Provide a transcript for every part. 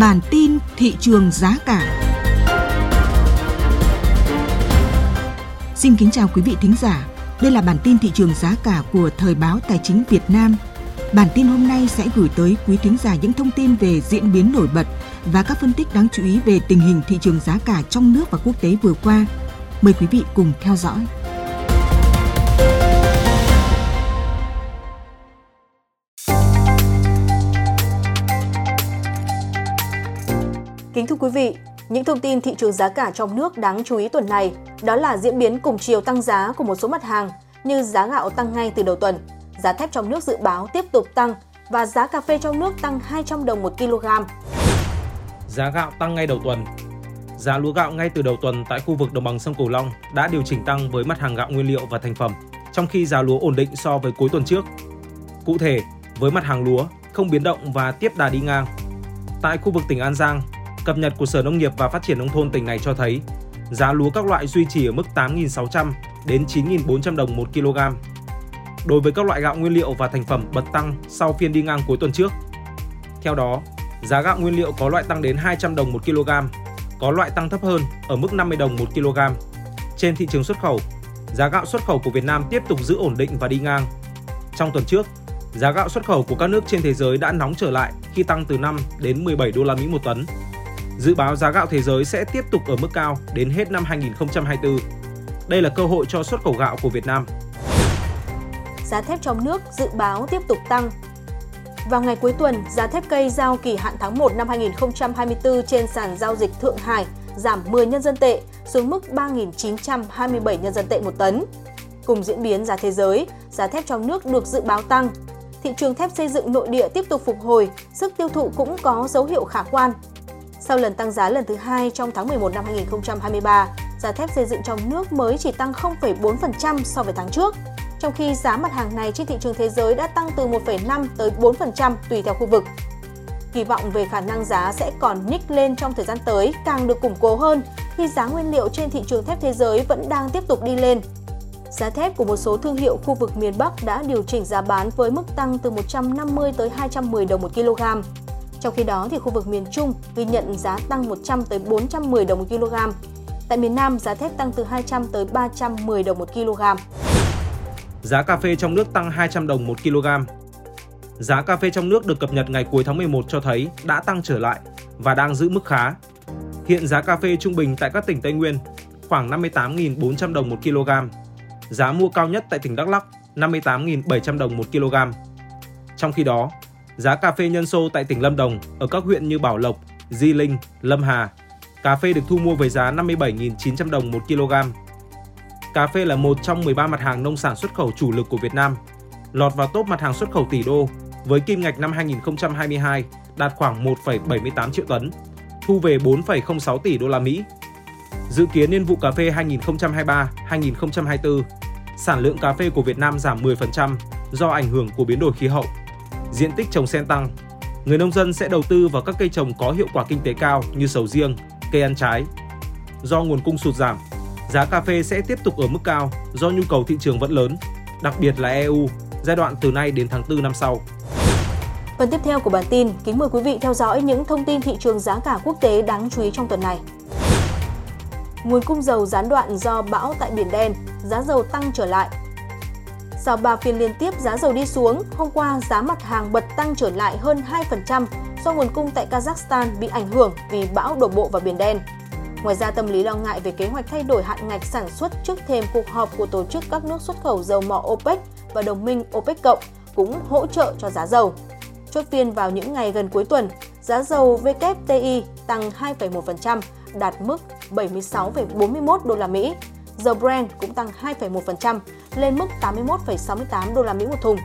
Bản tin thị trường giá cả. Xin kính chào quý vị thính giả. Đây là bản tin thị trường giá cả của Thời báo Tài chính Việt Nam. Bản tin hôm nay sẽ gửi tới quý thính giả những thông tin về diễn biến nổi bật và các phân tích đáng chú ý về tình hình thị trường giá cả trong nước và quốc tế vừa qua. Mời quý vị cùng theo dõi. Kính thưa quý vị, những thông tin thị trường giá cả trong nước đáng chú ý tuần này đó là diễn biến cùng chiều tăng giá của một số mặt hàng như giá gạo tăng ngay từ đầu tuần, giá thép trong nước dự báo tiếp tục tăng và giá cà phê trong nước tăng 200 đồng một kg. Giá gạo tăng ngay đầu tuần. Giá lúa gạo ngay từ đầu tuần tại khu vực đồng bằng sông Cửu Long đã điều chỉnh tăng với mặt hàng gạo nguyên liệu và thành phẩm, trong khi giá lúa ổn định so với cuối tuần trước. Cụ thể, với mặt hàng lúa không biến động và tiếp đà đi ngang. Tại khu vực tỉnh An Giang, Cập nhật của Sở Nông nghiệp và Phát triển nông thôn tỉnh này cho thấy, giá lúa các loại duy trì ở mức 8.600 đến 9.400 đồng một kg. Đối với các loại gạo nguyên liệu và thành phẩm bật tăng sau phiên đi ngang cuối tuần trước. Theo đó, giá gạo nguyên liệu có loại tăng đến 200 đồng một kg, có loại tăng thấp hơn ở mức 50 đồng một kg. Trên thị trường xuất khẩu, giá gạo xuất khẩu của Việt Nam tiếp tục giữ ổn định và đi ngang. Trong tuần trước, giá gạo xuất khẩu của các nước trên thế giới đã nóng trở lại khi tăng từ 5 đến 17 đô la Mỹ một tấn. Dự báo giá gạo thế giới sẽ tiếp tục ở mức cao đến hết năm 2024. Đây là cơ hội cho xuất khẩu gạo của Việt Nam. Giá thép trong nước dự báo tiếp tục tăng. Vào ngày cuối tuần, giá thép cây giao kỳ hạn tháng 1 năm 2024 trên sàn giao dịch Thượng Hải giảm 10 nhân dân tệ xuống mức 3.927 nhân dân tệ một tấn. Cùng diễn biến giá thế giới, giá thép trong nước được dự báo tăng. Thị trường thép xây dựng nội địa tiếp tục phục hồi, sức tiêu thụ cũng có dấu hiệu khả quan sau lần tăng giá lần thứ hai trong tháng 11 năm 2023, giá thép xây dựng trong nước mới chỉ tăng 0,4% so với tháng trước, trong khi giá mặt hàng này trên thị trường thế giới đã tăng từ 1,5 tới 4% tùy theo khu vực. Kỳ vọng về khả năng giá sẽ còn nhích lên trong thời gian tới càng được củng cố hơn khi giá nguyên liệu trên thị trường thép thế giới vẫn đang tiếp tục đi lên. Giá thép của một số thương hiệu khu vực miền Bắc đã điều chỉnh giá bán với mức tăng từ 150 tới 210 đồng một kg. Trong khi đó, thì khu vực miền Trung ghi nhận giá tăng 100 tới 410 đồng một kg. Tại miền Nam, giá thép tăng từ 200 tới 310 đồng một kg. Giá cà phê trong nước tăng 200 đồng một kg. Giá cà phê trong nước được cập nhật ngày cuối tháng 11 cho thấy đã tăng trở lại và đang giữ mức khá. Hiện giá cà phê trung bình tại các tỉnh Tây Nguyên khoảng 58.400 đồng một kg. Giá mua cao nhất tại tỉnh Đắk Lắk 58.700 đồng một kg. Trong khi đó, Giá cà phê nhân sô tại tỉnh Lâm Đồng ở các huyện như Bảo Lộc, Di Linh, Lâm Hà, cà phê được thu mua với giá 57.900 đồng 1 kg. Cà phê là một trong 13 mặt hàng nông sản xuất khẩu chủ lực của Việt Nam, lọt vào top mặt hàng xuất khẩu tỷ đô với kim ngạch năm 2022 đạt khoảng 1,78 triệu tấn, thu về 4,06 tỷ đô la Mỹ. Dự kiến niên vụ cà phê 2023-2024, sản lượng cà phê của Việt Nam giảm 10% do ảnh hưởng của biến đổi khí hậu diện tích trồng sen tăng, người nông dân sẽ đầu tư vào các cây trồng có hiệu quả kinh tế cao như sầu riêng, cây ăn trái. Do nguồn cung sụt giảm, giá cà phê sẽ tiếp tục ở mức cao do nhu cầu thị trường vẫn lớn, đặc biệt là EU, giai đoạn từ nay đến tháng 4 năm sau. Phần tiếp theo của bản tin, kính mời quý vị theo dõi những thông tin thị trường giá cả quốc tế đáng chú ý trong tuần này. Nguồn cung dầu gián đoạn do bão tại Biển Đen, giá dầu tăng trở lại sau 3 phiên liên tiếp giá dầu đi xuống, hôm qua giá mặt hàng bật tăng trở lại hơn 2% do nguồn cung tại Kazakhstan bị ảnh hưởng vì bão đổ bộ vào Biển Đen. Ngoài ra, tâm lý lo ngại về kế hoạch thay đổi hạn ngạch sản xuất trước thềm cuộc họp của tổ chức các nước xuất khẩu dầu mỏ OPEC và đồng minh OPEC cộng cũng hỗ trợ cho giá dầu. Chốt phiên vào những ngày gần cuối tuần, giá dầu WTI tăng 2,1%, đạt mức 76,41 đô la Mỹ. Dầu Brent cũng tăng 2,1%, lên mức 81,68 đô la Mỹ một thùng.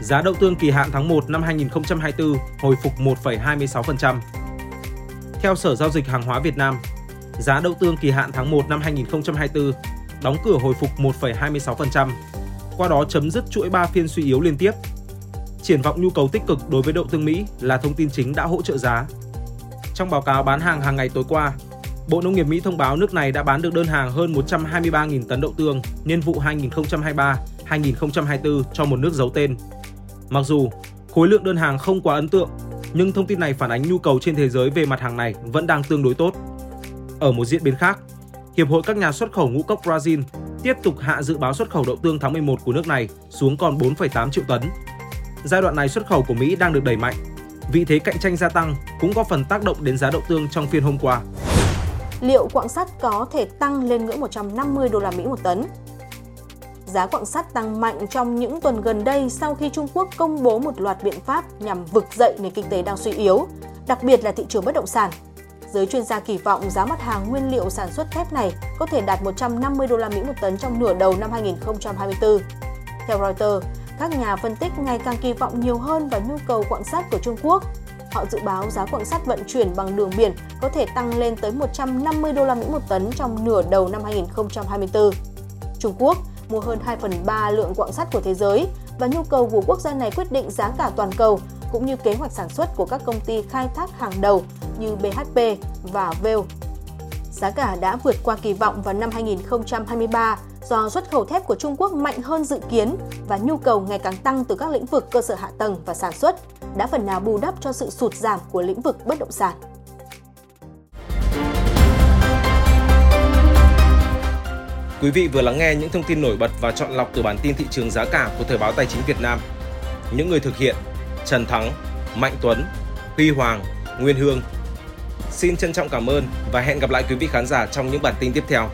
Giá đậu tương kỳ hạn tháng 1 năm 2024 hồi phục 1,26%. Theo Sở Giao dịch Hàng hóa Việt Nam, giá đậu tương kỳ hạn tháng 1 năm 2024 đóng cửa hồi phục 1,26%, qua đó chấm dứt chuỗi 3 phiên suy yếu liên tiếp. Triển vọng nhu cầu tích cực đối với đậu tương Mỹ là thông tin chính đã hỗ trợ giá. Trong báo cáo bán hàng hàng ngày tối qua, Bộ Nông nghiệp Mỹ thông báo nước này đã bán được đơn hàng hơn 123.000 tấn đậu tương niên vụ 2023-2024 cho một nước giấu tên. Mặc dù khối lượng đơn hàng không quá ấn tượng, nhưng thông tin này phản ánh nhu cầu trên thế giới về mặt hàng này vẫn đang tương đối tốt. Ở một diễn biến khác, Hiệp hội các nhà xuất khẩu ngũ cốc Brazil tiếp tục hạ dự báo xuất khẩu đậu tương tháng 11 của nước này xuống còn 4,8 triệu tấn. Giai đoạn này xuất khẩu của Mỹ đang được đẩy mạnh. Vị thế cạnh tranh gia tăng cũng có phần tác động đến giá đậu tương trong phiên hôm qua. Liệu quặng sắt có thể tăng lên ngưỡng 150 đô la Mỹ một tấn? Giá quặng sắt tăng mạnh trong những tuần gần đây sau khi Trung Quốc công bố một loạt biện pháp nhằm vực dậy nền kinh tế đang suy yếu, đặc biệt là thị trường bất động sản. Giới chuyên gia kỳ vọng giá mặt hàng nguyên liệu sản xuất thép này có thể đạt 150 đô la Mỹ một tấn trong nửa đầu năm 2024. Theo Reuters, các nhà phân tích ngày càng kỳ vọng nhiều hơn vào nhu cầu quặng sắt của Trung Quốc. Họ dự báo giá quặng sắt vận chuyển bằng đường biển có thể tăng lên tới 150 đô la Mỹ một tấn trong nửa đầu năm 2024. Trung Quốc mua hơn 2 phần 3 lượng quặng sắt của thế giới và nhu cầu của quốc gia này quyết định giá cả toàn cầu, cũng như kế hoạch sản xuất của các công ty khai thác hàng đầu như BHP và Vale. Giá cả đã vượt qua kỳ vọng vào năm 2023 do xuất khẩu thép của Trung Quốc mạnh hơn dự kiến và nhu cầu ngày càng tăng từ các lĩnh vực cơ sở hạ tầng và sản xuất đã phần nào bù đắp cho sự sụt giảm của lĩnh vực bất động sản. Quý vị vừa lắng nghe những thông tin nổi bật và chọn lọc từ bản tin thị trường giá cả của Thời báo Tài chính Việt Nam. Những người thực hiện Trần Thắng, Mạnh Tuấn, Huy Hoàng, Nguyên Hương. Xin trân trọng cảm ơn và hẹn gặp lại quý vị khán giả trong những bản tin tiếp theo.